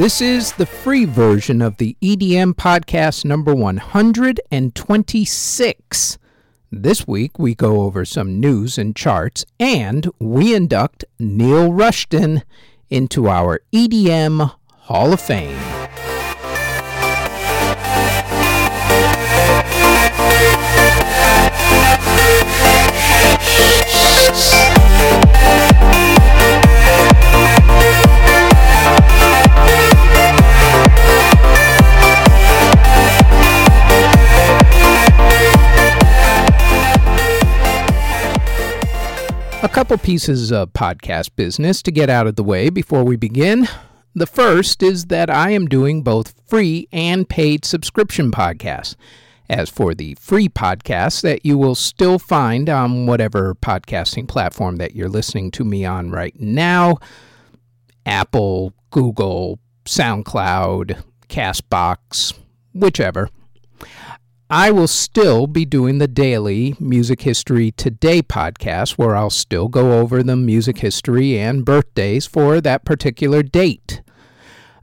This is the free version of the EDM podcast number 126. This week we go over some news and charts, and we induct Neil Rushton into our EDM Hall of Fame. A couple pieces of podcast business to get out of the way before we begin. The first is that I am doing both free and paid subscription podcasts. As for the free podcasts that you will still find on whatever podcasting platform that you're listening to me on right now Apple, Google, SoundCloud, Castbox, whichever. I will still be doing the daily Music History Today podcast where I'll still go over the music history and birthdays for that particular date.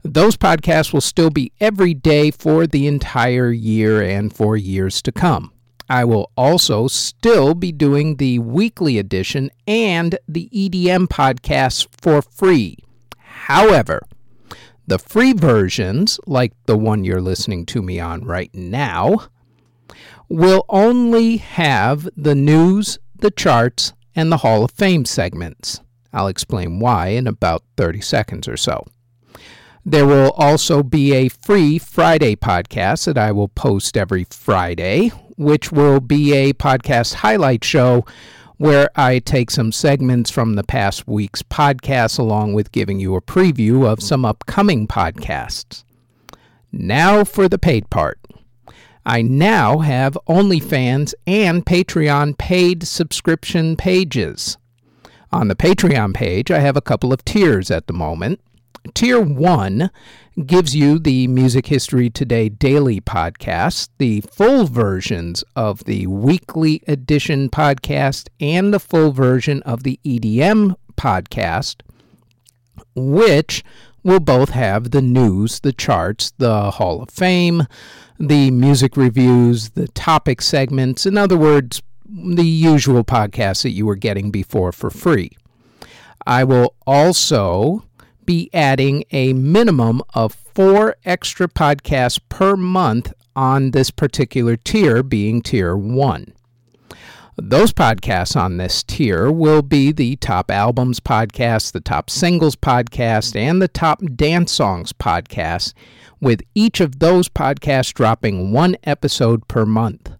Those podcasts will still be every day for the entire year and for years to come. I will also still be doing the weekly edition and the EDM podcasts for free. However, the free versions, like the one you're listening to me on right now, will only have the news, the charts, and the Hall of Fame segments. I'll explain why in about 30 seconds or so. There will also be a free Friday podcast that I will post every Friday, which will be a podcast highlight show where I take some segments from the past week's podcasts along with giving you a preview of some upcoming podcasts. Now for the paid part. I now have OnlyFans and Patreon paid subscription pages. On the Patreon page, I have a couple of tiers at the moment. Tier 1 gives you the Music History Today daily podcast, the full versions of the weekly edition podcast, and the full version of the EDM podcast, which will both have the news, the charts, the Hall of Fame, the music reviews, the topic segments, in other words, the usual podcasts that you were getting before for free. I will also be adding a minimum of four extra podcasts per month on this particular tier, being tier one. Those podcasts on this tier will be the top albums podcast, the top singles podcast, and the top dance songs podcast with each of those podcasts dropping one episode per month.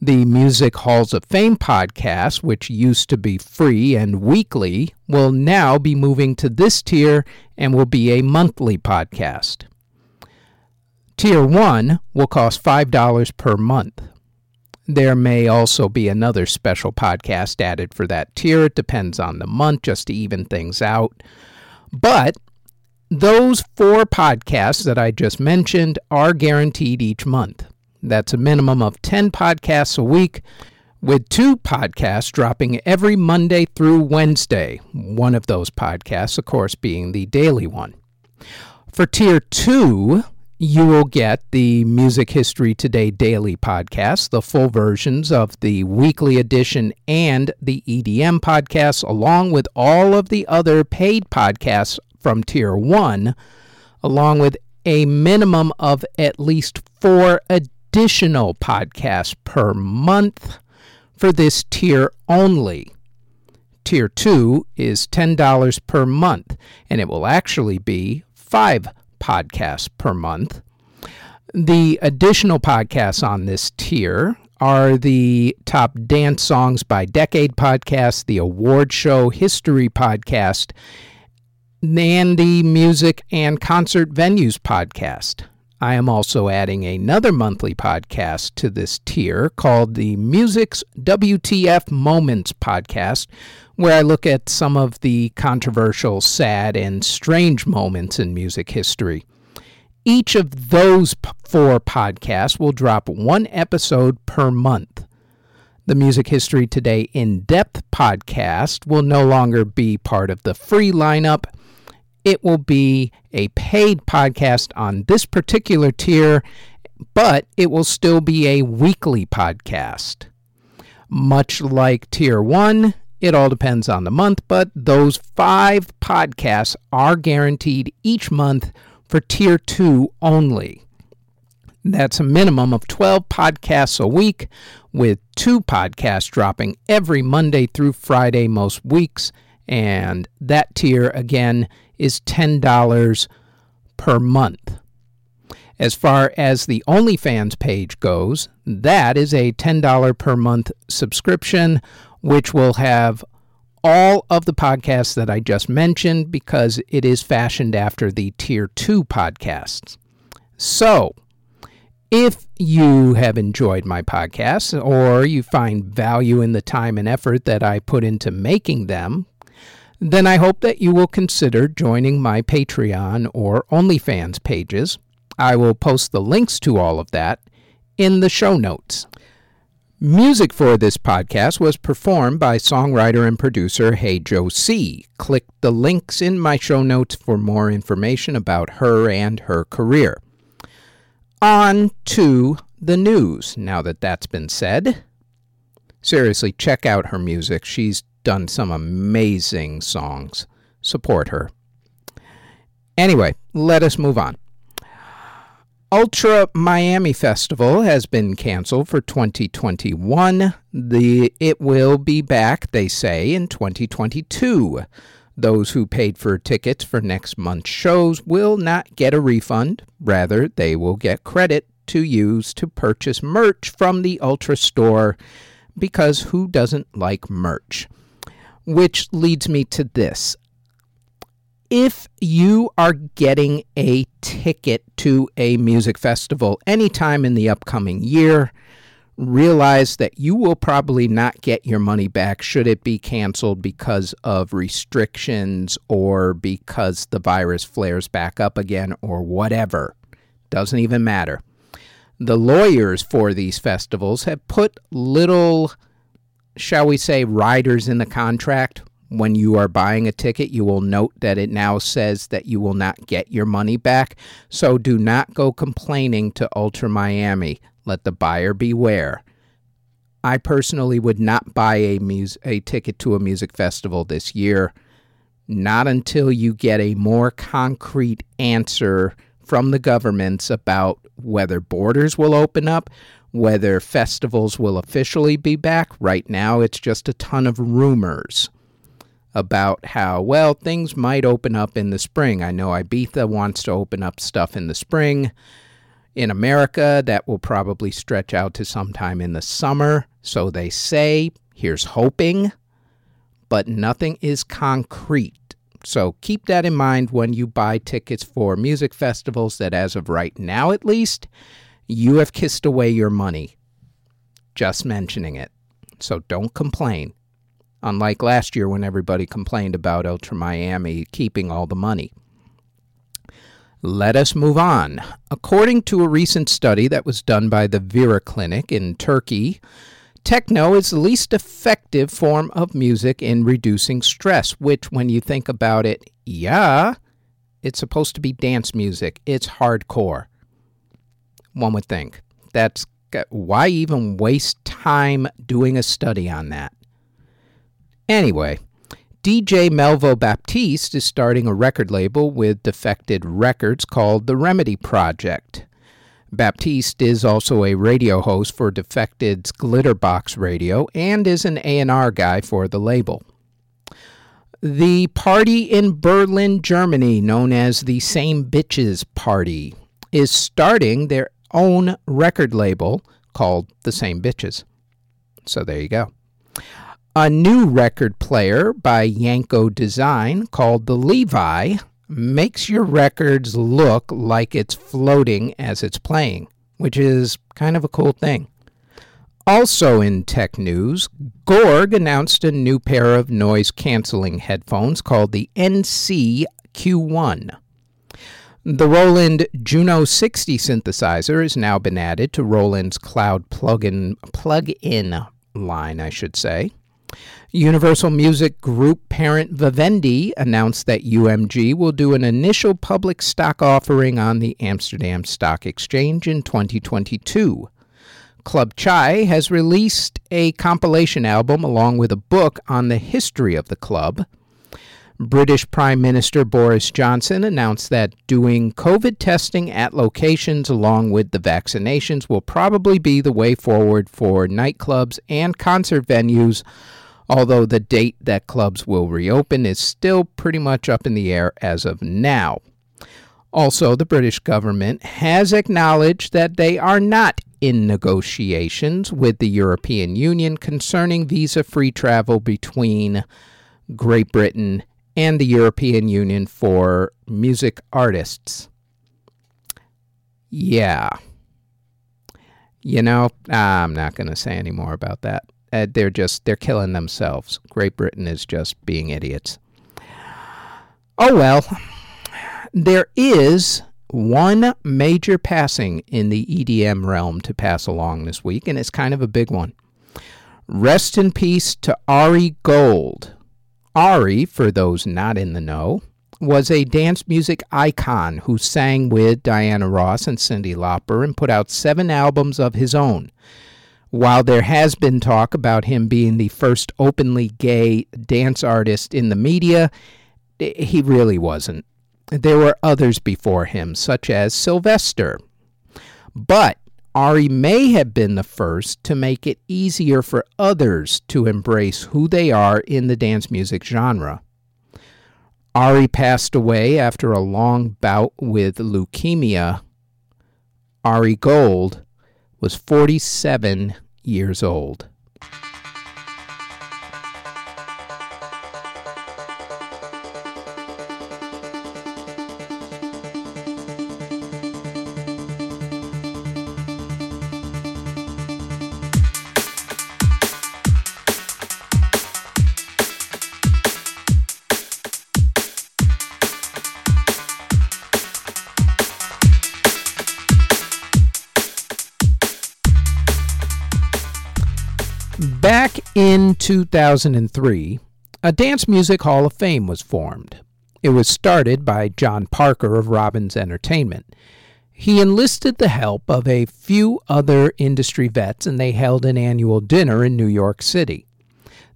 The Music Halls of Fame podcast, which used to be free and weekly, will now be moving to this tier and will be a monthly podcast. Tier 1 will cost $5 per month. There may also be another special podcast added for that tier. It depends on the month, just to even things out. But those four podcasts that I just mentioned are guaranteed each month. That's a minimum of 10 podcasts a week, with two podcasts dropping every Monday through Wednesday. One of those podcasts, of course, being the daily one. For Tier 2, you will get the Music History Today daily podcast, the full versions of the weekly edition and the EDM podcast, along with all of the other paid podcasts from Tier 1, along with a minimum of at least four additional podcasts per month for this tier only. Tier 2 is $10 per month, and it will actually be five podcasts per month. The additional podcasts on this tier are the top dance songs by decade podcast, the award show history podcast, and the music and concert venues podcast. I am also adding another monthly podcast to this tier called the Music's WTF Moments podcast, where I look at some of the controversial, sad, and strange moments in music history. Each of those four podcasts will drop one episode per month. The Music History Today In Depth podcast will no longer be part of the free lineup it will be a paid podcast on this particular tier, but it will still be a weekly podcast. Much like Tier 1, it all depends on the month, but those five podcasts are guaranteed each month for Tier 2 only. That's a minimum of 12 podcasts a week, with two podcasts dropping every Monday through Friday most weeks. And that tier, again, is $10 per month. As far as the OnlyFans page goes, that is a $10 per month subscription, which will have all of the podcasts that I just mentioned because it is fashioned after the Tier 2 podcasts. So, if you have enjoyed my podcasts or you find value in the time and effort that I put into making them, then I hope that you will consider joining my Patreon or OnlyFans pages. I will post the links to all of that in the show notes. Music for this podcast was performed by songwriter and producer Hey Joe C. Click the links in my show notes for more information about her and her career. On to the news. Now that that's been said, seriously, check out her music. She's done some amazing songs. Support her. Anyway, let us move on. Ultra Miami Festival has been canceled for 2021. The it will be back, they say, in 2022. Those who paid for tickets for next month's shows will not get a refund. Rather, they will get credit to use to purchase merch from the Ultra store because who doesn't like merch? which leads me to this. If you are getting a ticket to a music festival anytime in the upcoming year, realize that you will probably not get your money back should it be canceled because of restrictions or because the virus flares back up again or whatever. Doesn't even matter. The lawyers for these festivals have put little shall we say, riders in the contract. When you are buying a ticket, you will note that it now says that you will not get your money back. So do not go complaining to Ultra Miami. Let the buyer beware. I personally would not buy a, mus- a ticket to a music festival this year, not until you get a more concrete answer from the governments about whether borders will open up, whether festivals will officially be back. Right now, it's just a ton of rumors about how, well, things might open up in the spring. I know Ibiza wants to open up stuff in the spring. In America, that will probably stretch out to sometime in the summer. So they say, here's hoping, but nothing is concrete. So keep that in mind when you buy tickets for music festivals that, as of right now at least, you have kissed away your money. Just mentioning it. So don't complain. Unlike last year when everybody complained about Ultra Miami keeping all the money. Let us move on. According to a recent study that was done by the Vera Clinic in Turkey, techno is the least effective form of music in reducing stress, which, when you think about it, yeah, it's supposed to be dance music. It's hardcore one would think. That's why even waste time doing a study on that? Anyway, DJ Melvo Baptiste is starting a record label with Defected Records called The Remedy Project. Baptiste is also a radio host for Defected's Glitterbox Radio and is an A&R guy for the label. The party in Berlin, Germany, known as the Same Bitches Party, is starting their own record label called The Same Bitches. So there you go. A new record player by Yanko Design called the Levi makes your records look like it's floating as it's playing, which is kind of a cool thing. Also in tech news, Korg announced a new pair of noise canceling headphones called the NC Q1. The Roland Juno 60 synthesizer has now been added to Roland's cloud plug-in plug-in line, I should say. Universal Music Group parent Vivendi announced that UMG will do an initial public stock offering on the Amsterdam Stock Exchange in 2022. Club Chai has released a compilation album along with a book on the history of the club. British Prime Minister Boris Johnson announced that doing COVID testing at locations along with the vaccinations will probably be the way forward for nightclubs and concert venues, although the date that clubs will reopen is still pretty much up in the air as of now. Also, the British government has acknowledged that they are not in negotiations with the European Union concerning visa free travel between Great Britain and the European Union for music artists. Yeah. You know, I'm not going to say any more about that. Uh, they're just they're killing themselves. Great Britain is just being idiots. Oh well. There is one major passing in the EDM realm to pass along this week, and it's kind of a big one. Rest in peace to Ari Gold. Ari, for those not in the know, was a dance music icon who sang with Diana Ross and Cyndi Lauper and put out seven albums of his own. While there has been talk about him being the first openly gay dance artist in the media, he really wasn't. There were others before him, such as Sylvester. But Ari may have been the first to make it easier for others to embrace who they are in the dance music genre. Ari passed away after a long bout with leukemia. Ari Gold was 47 years old. 2003, a Dance Music Hall of Fame was formed. It was started by John Parker of Robbins Entertainment. He enlisted the help of a few other industry vets and they held an annual dinner in New York City.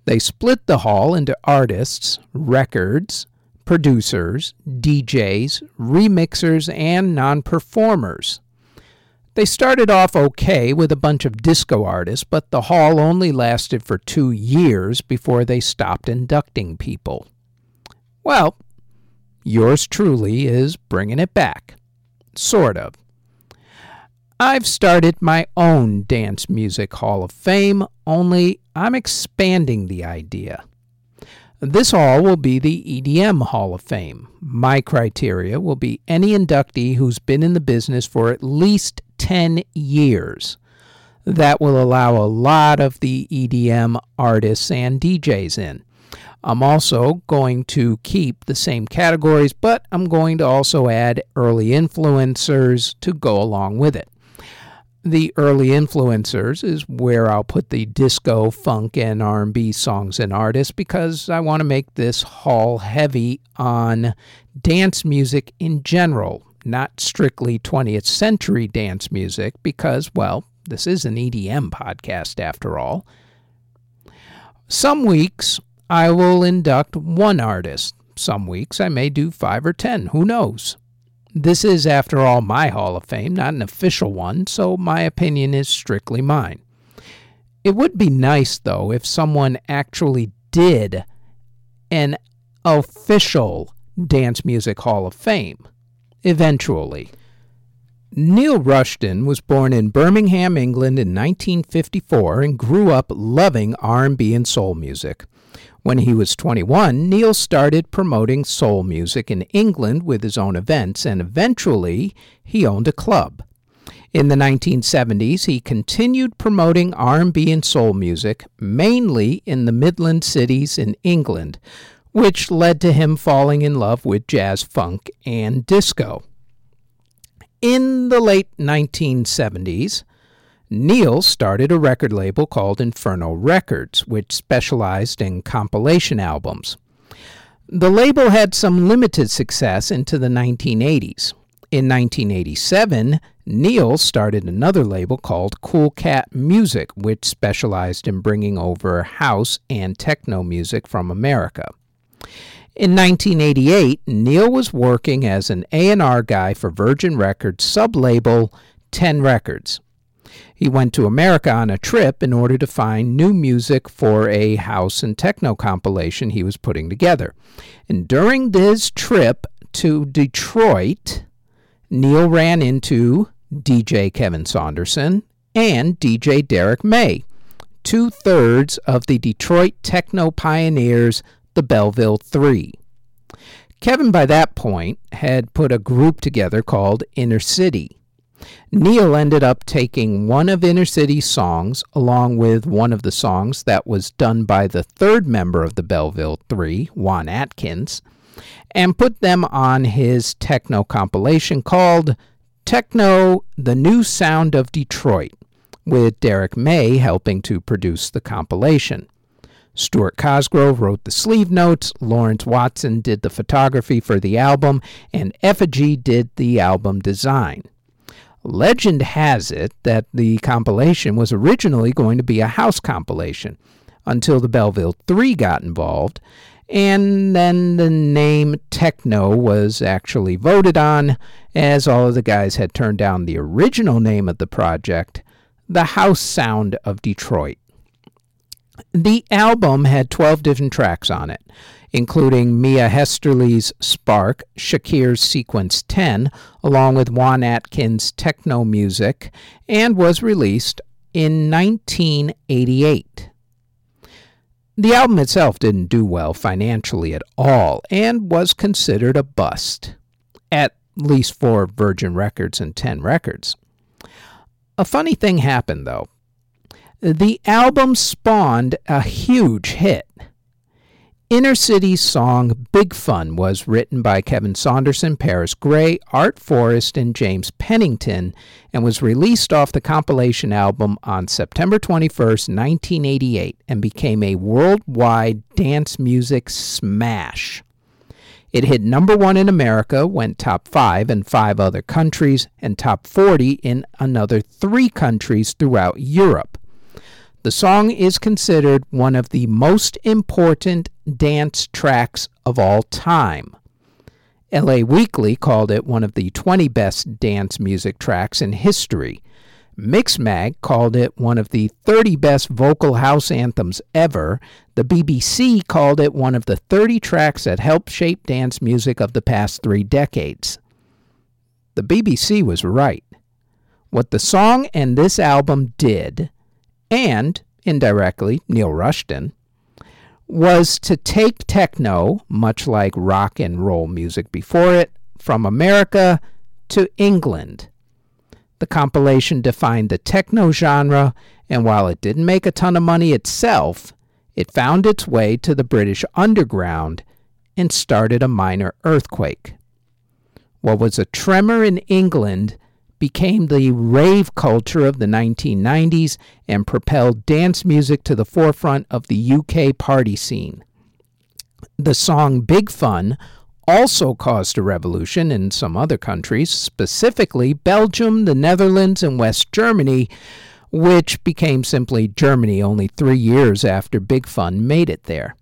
They split the hall into artists, records, producers, DJs, remixers, and non performers. They started off okay with a bunch of disco artists, but the hall only lasted for two years before they stopped inducting people. Well, yours truly is bringing it back. Sort of. I've started my own Dance Music Hall of Fame, only I'm expanding the idea. This hall will be the EDM Hall of Fame. My criteria will be any inductee who's been in the business for at least 10 years. That will allow a lot of the EDM artists and DJs in. I'm also going to keep the same categories, but I'm going to also add early influencers to go along with it. The early influencers is where I'll put the disco, funk, and R&B songs and artists because I want to make this hall heavy on dance music in general, not strictly 20th century dance music, because, well, this is an EDM podcast after all. Some weeks I will induct one artist. Some weeks I may do five or ten. Who knows? This is, after all, my Hall of Fame, not an official one, so my opinion is strictly mine. It would be nice, though, if someone actually did an official Dance Music Hall of Fame, eventually. Neil Rushton was born in Birmingham, England in 1954 and grew up loving R&B and soul music. When he was 21, Neil started promoting soul music in England with his own events and eventually he owned a club. In the 1970s, he continued promoting R&B and soul music, mainly in the Midland cities in England, which led to him falling in love with jazz funk and disco. In the late 1970s, Neil started a record label called Inferno Records, which specialized in compilation albums. The label had some limited success into the 1980s. In 1987, Neil started another label called Cool Cat Music, which specialized in bringing over house and techno music from America. In 1988, Neil was working as an A&R guy for Virgin Records sub-label 10 Records. He went to America on a trip in order to find new music for a house and techno compilation he was putting together. And during this trip to Detroit, Neil ran into DJ Kevin Saunderson and DJ Derrick May, two thirds of the Detroit techno pioneers, the Belleville Three. Kevin, by that point, had put a group together called Inner City. Neil ended up taking one of Inner City's songs, along with one of the songs that was done by the third member of the Belleville Three, Juan Atkins, and put them on his techno compilation called Techno The New Sound of Detroit, with Derrick May helping to produce the compilation. Stuart Cosgrove wrote the sleeve notes, Lawrence Watson did the photography for the album, and Effigy did the album design. Legend has it that the compilation was originally going to be a house compilation until the Belleville 3 got involved and then the name Techno was actually voted on, as all of the guys had turned down the original name of the project, The House Sound of Detroit. The album had 12 different tracks on it, including Mia Hesterly's Spark, Shakir's Sequence 10, along with Juan Atkins' techno music, and was released in 1988. The album itself didn't do well financially at all and was considered a bust, at least for Virgin Records and 10 Records. A funny thing happened, though. The album spawned a huge hit. Inner City's song Big Fun was written by Kevin Saunderson, Paris Grey, Art Forrest, and James Pennington, and was released off the compilation album on September 21, 1988, and became a worldwide dance music smash. It hit number one in America, went top five in five other countries, and top 40 in another three countries throughout Europe. The song is considered one of the most important dance tracks of all time. LA Weekly called it one of the 20 best dance music tracks in history. Mixmag called it one of the 30 best vocal house anthems ever. The BBC called it one of the 30 tracks that helped shape dance music of the past three decades. The BBC was right. What the song and this album did and, indirectly, Neil Rushton, was to take techno, much like rock and roll music before it, from America to England. The compilation defined the techno genre, and while it didn't make a ton of money itself, it found its way to the British underground and started a minor earthquake. What was a tremor in England became the rave culture of the 1990s and propelled dance music to the forefront of the UK party scene. The song Big Fun also caused a revolution in some other countries, specifically Belgium, the Netherlands, and West Germany, which became simply Germany only three years after Big Fun made it there.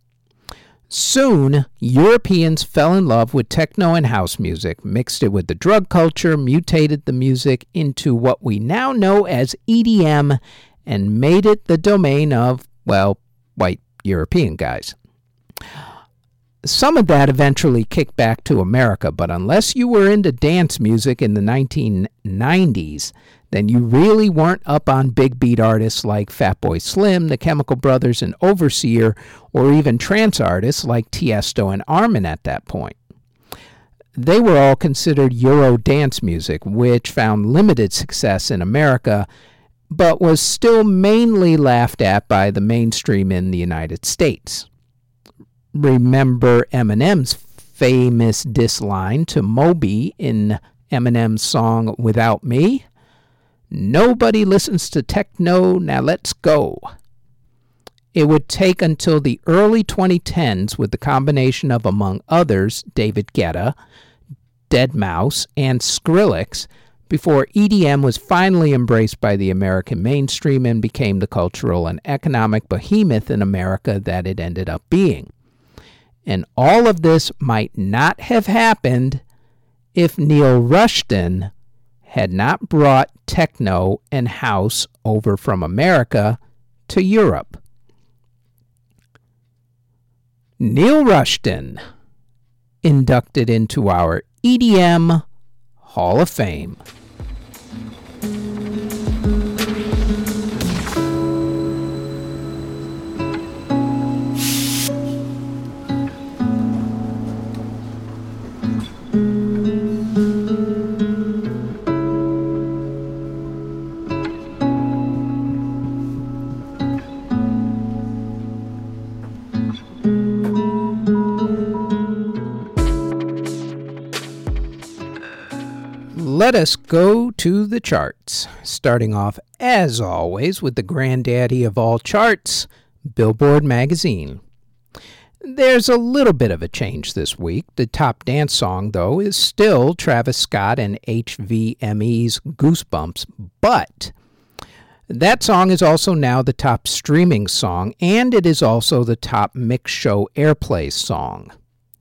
Soon, Europeans fell in love with techno and house music, mixed it with the drug culture, mutated the music into what we now know as EDM, and made it the domain of, well, white European guys. some of that eventually kicked back to America, but unless you were into dance music in the 1990s, then you really weren't up on big beat artists like Fatboy Slim, the Chemical Brothers, and Overseer, or even trance artists like Tiesto and Armin at that point. They were all considered Euro dance music, which found limited success in America, but was still mainly laughed at by the mainstream in the United States. Remember Eminem's famous diss line to Moby in Eminem's song Without Me? Nobody listens to techno, now let's go. It would take until the early 2010s, with the combination of, among others, David Guetta, Deadmau5, and Skrillex, before EDM was finally embraced by the American mainstream and became the cultural and economic behemoth in America that it ended up being. And all of this might not have happened if Neil Rushton had not brought techno and house over from America to Europe. Neil Rushton, inducted into our EDM Hall of Fame. Let us go to the charts, starting off, as always, with the granddaddy of all charts, Billboard Magazine. There's a little bit of a change this week. The top dance song, though, is still Travis Scott and HVME's Goosebumps, but that song is also now the top streaming song, and it is also the top mix show airplay song.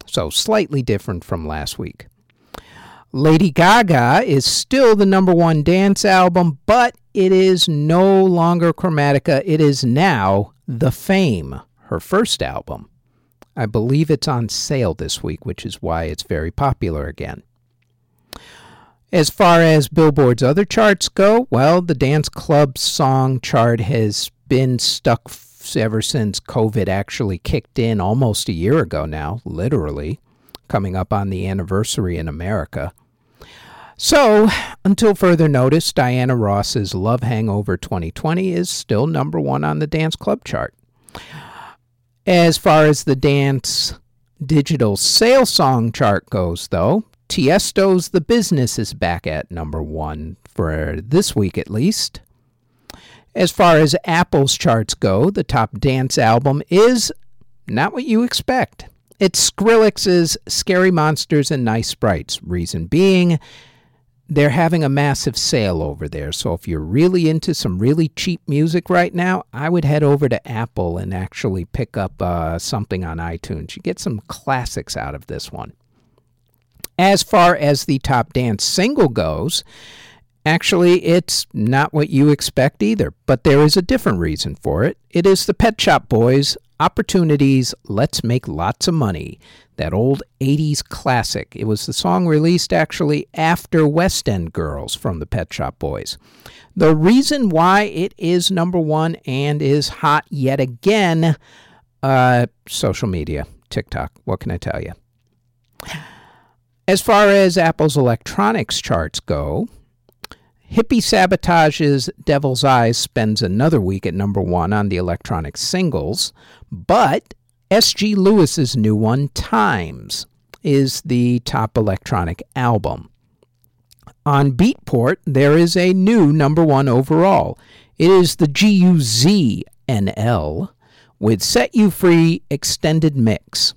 So, slightly different from last week. Lady Gaga is still the number one dance album, but it is no longer Chromatica. It is now The Fame, her first album. I believe it's on sale this week, which is why it's very popular again. As far as Billboard's other charts go, well, the dance club song chart has been stuck ever since COVID actually kicked in almost a year ago now, literally, coming up on the anniversary in America. So, until further notice, Diana Ross's Love Hangover 2020 is still number one on the dance club chart. As far as the dance digital sale song chart goes, though, Tiesto's The Business is back at number one for this week at least. As far as Apple's charts go, the top dance album is not what you expect. It's Skrillex's Scary Monsters and Nice Sprites. Reason being, they're having a massive sale over there. So if you're really into some really cheap music right now, I would head over to Apple and actually pick up uh, something on iTunes. You get some classics out of this one. As far as the top dance single goes, actually, it's not what you expect either, but there is a different reason for it. It is the Pet Shop Boys Opportunities, Let's Make Lots of Money, that old 80s classic. It was the song released actually after West End Girls from the Pet Shop Boys. The reason why it is number one and is hot yet again, uh, social media, TikTok. What can I tell you? As far as Apple's electronics charts go, Hippie Sabotage's Devil's Eyes spends another week at number one on the electronic singles, but S.G. Lewis's new one, Times, is the top electronic album. On Beatport, there is a new number one overall. It is the GUZ-NL with Set You Free Extended Mix.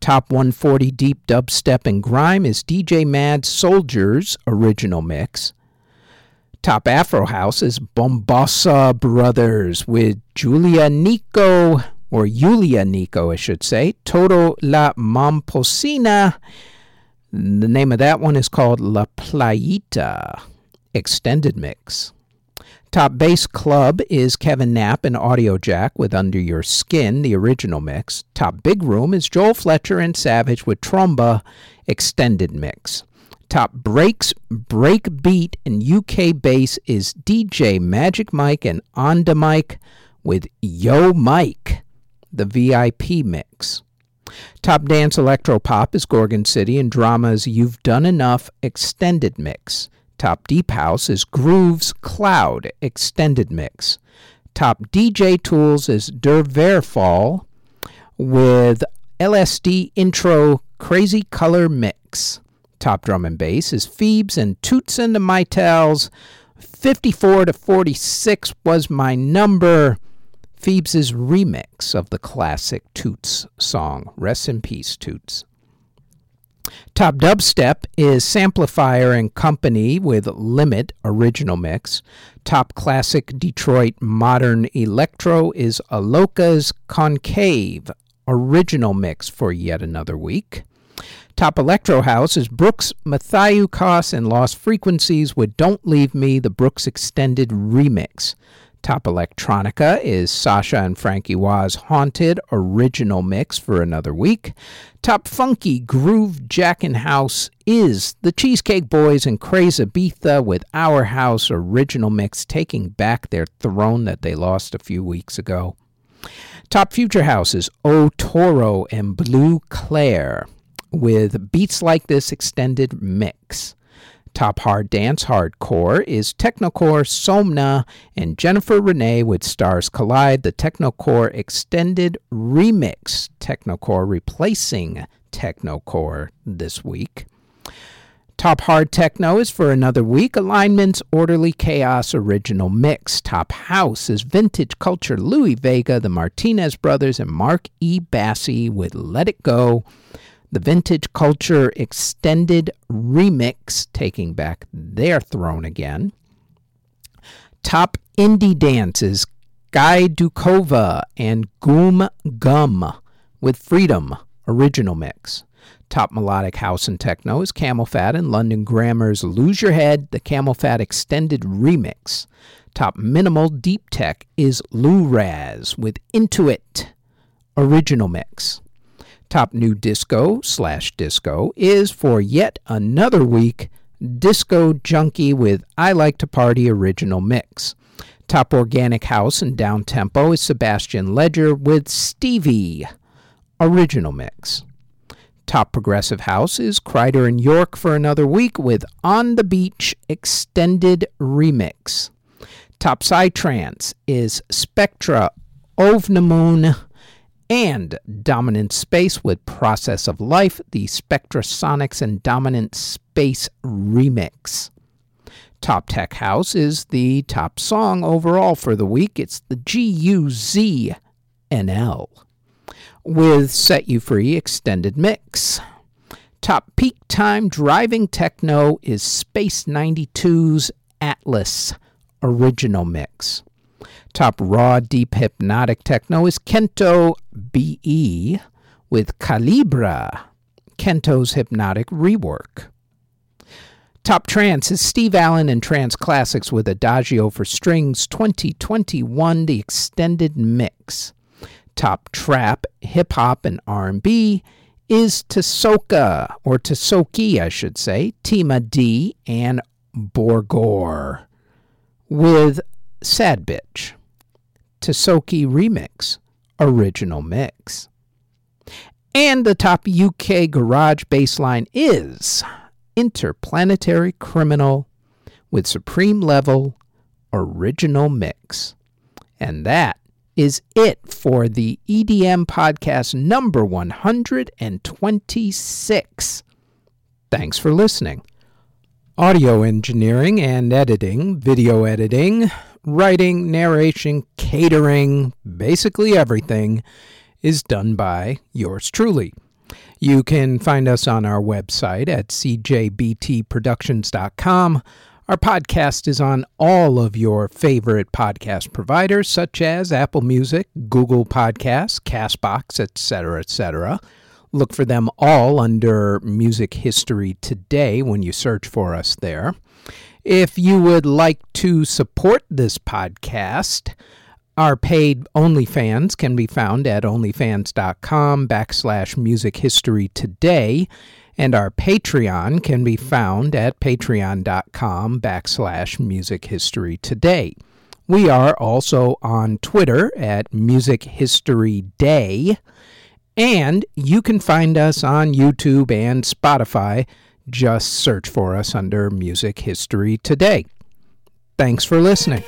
Top 140 Deep Dubstep and Grime is DJ Mad Soldier's original mix. Top Afro House is Bombassa Brothers with Julia Nico, or Yulia Nico, I should say, Totó La Momposina. The name of that one is called La Playita Extended Mix. Top Bass Club is Kevin Knapp and Audio Jack with Under Your Skin, the original mix. Top Big Room is Joel Fletcher and Savage with Tromba, extended mix. Top Breaks, Break Beat, and UK Bass is DJ Magic Mike and Onda Mike with Yo Mike, the VIP mix. Top Dance Electro Pop is Gorgon City and Drama's You've Done Enough extended mix. Top Deep House is Grooves Cloud Extended Mix. Top DJ Tools is Der Verfall with LSD Intro Crazy Color Mix. Top Drum and Bass is Phoebes and Toots and the Maytals. 54 to 46 was my number. Phoebes' remix of the classic Toots song. Rest in peace, Toots. Top Dubstep is Samplifier and Company with Limit original mix. Top Classic Detroit Modern Electro is Aloka's Concave original mix for yet another week. Top Electro House is Brooks Mathieu and Lost Frequencies with Don't Leave Me, the Brooks Extended Remix. Top Electronica is Sasha and Frankie Wah's Haunted original mix for another week. Top Funky Groove Jackin' House is the Cheesecake Boys and Craze Ibiza with Our House original mix taking back their throne that they lost a few weeks ago. Top Future House is O Toro and Blue Claire with Beats Like This extended mix. Top Hard Dance Hardcore is Technocore Somna and Jennifer Renee with Stars Collide, the Technocore Extended Remix. Technocore replacing Technocore this week. Top Hard Techno is for another week. Alignments Orderly Chaos Original Mix. Top House is Vintage Culture Louis Vega, the Martinez Brothers, and Mark E. Bassey with Let It Go the Vintage Culture Extended Remix, taking back their throne again. Top Indie Dances, Guy Dukova and Goom Gum with Freedom Original Mix. Top Melodic House and Techno is CamelPhat and London Grammar's Lose Your Head, the CamelPhat Extended Remix. Top Minimal Deep Tech is Lou Raz with Intuit Original Mix. Top New Disco slash Disco is for yet another week Disco Junkie with I Like to Party Original Mix. Top Organic House and Down Tempo is Sebastian Ledger with Stevie Original Mix. Top Progressive House is Kreider and York for another week with On the Beach Extended Remix. Top Psytrance is Spectra Ovnimoon and Dominant Space with Process of Life, the Spectrasonics and Dominant Space remix. Top Tech House is the top song overall for the week. It's the GUZNL with Set You Free Extended Mix. Top Peak Time Driving Techno is Space 92's Atlas Original Mix. Top raw deep hypnotic techno is Kento BE with Calibra, Kento's hypnotic rework. Top trance is Steve Allen and Trance Classics with Adagio for Strings 2021, the extended mix. Top trap, hip hop, and R&B is Tasoka, or Tasoki, I should say, Tima D, and Borgore with Sad Bitch. Tasoki Remix Original Mix. And the top UK garage bassline is Interplanetary Criminal with Supreme Level Original Mix. And that is it for the EDM podcast number 126. Thanks for listening. Audio engineering and editing, video editing, writing, narration, catering, basically everything is done by yours truly. You can find us on our website at cjbtproductions.com. Our podcast is on all of your favorite podcast providers, such as Apple Music, Google Podcasts, Castbox, etc., etc. Look for them all under Music History Today when you search for us there. If you would like to support this podcast, our paid OnlyFans can be found at onlyfans.com backslash music history today, and our Patreon can be found at patreon.com backslash music history today. We are also on Twitter at Music History Day, and you can find us on YouTube and Spotify. Just search for us under Music History Today. Thanks for listening.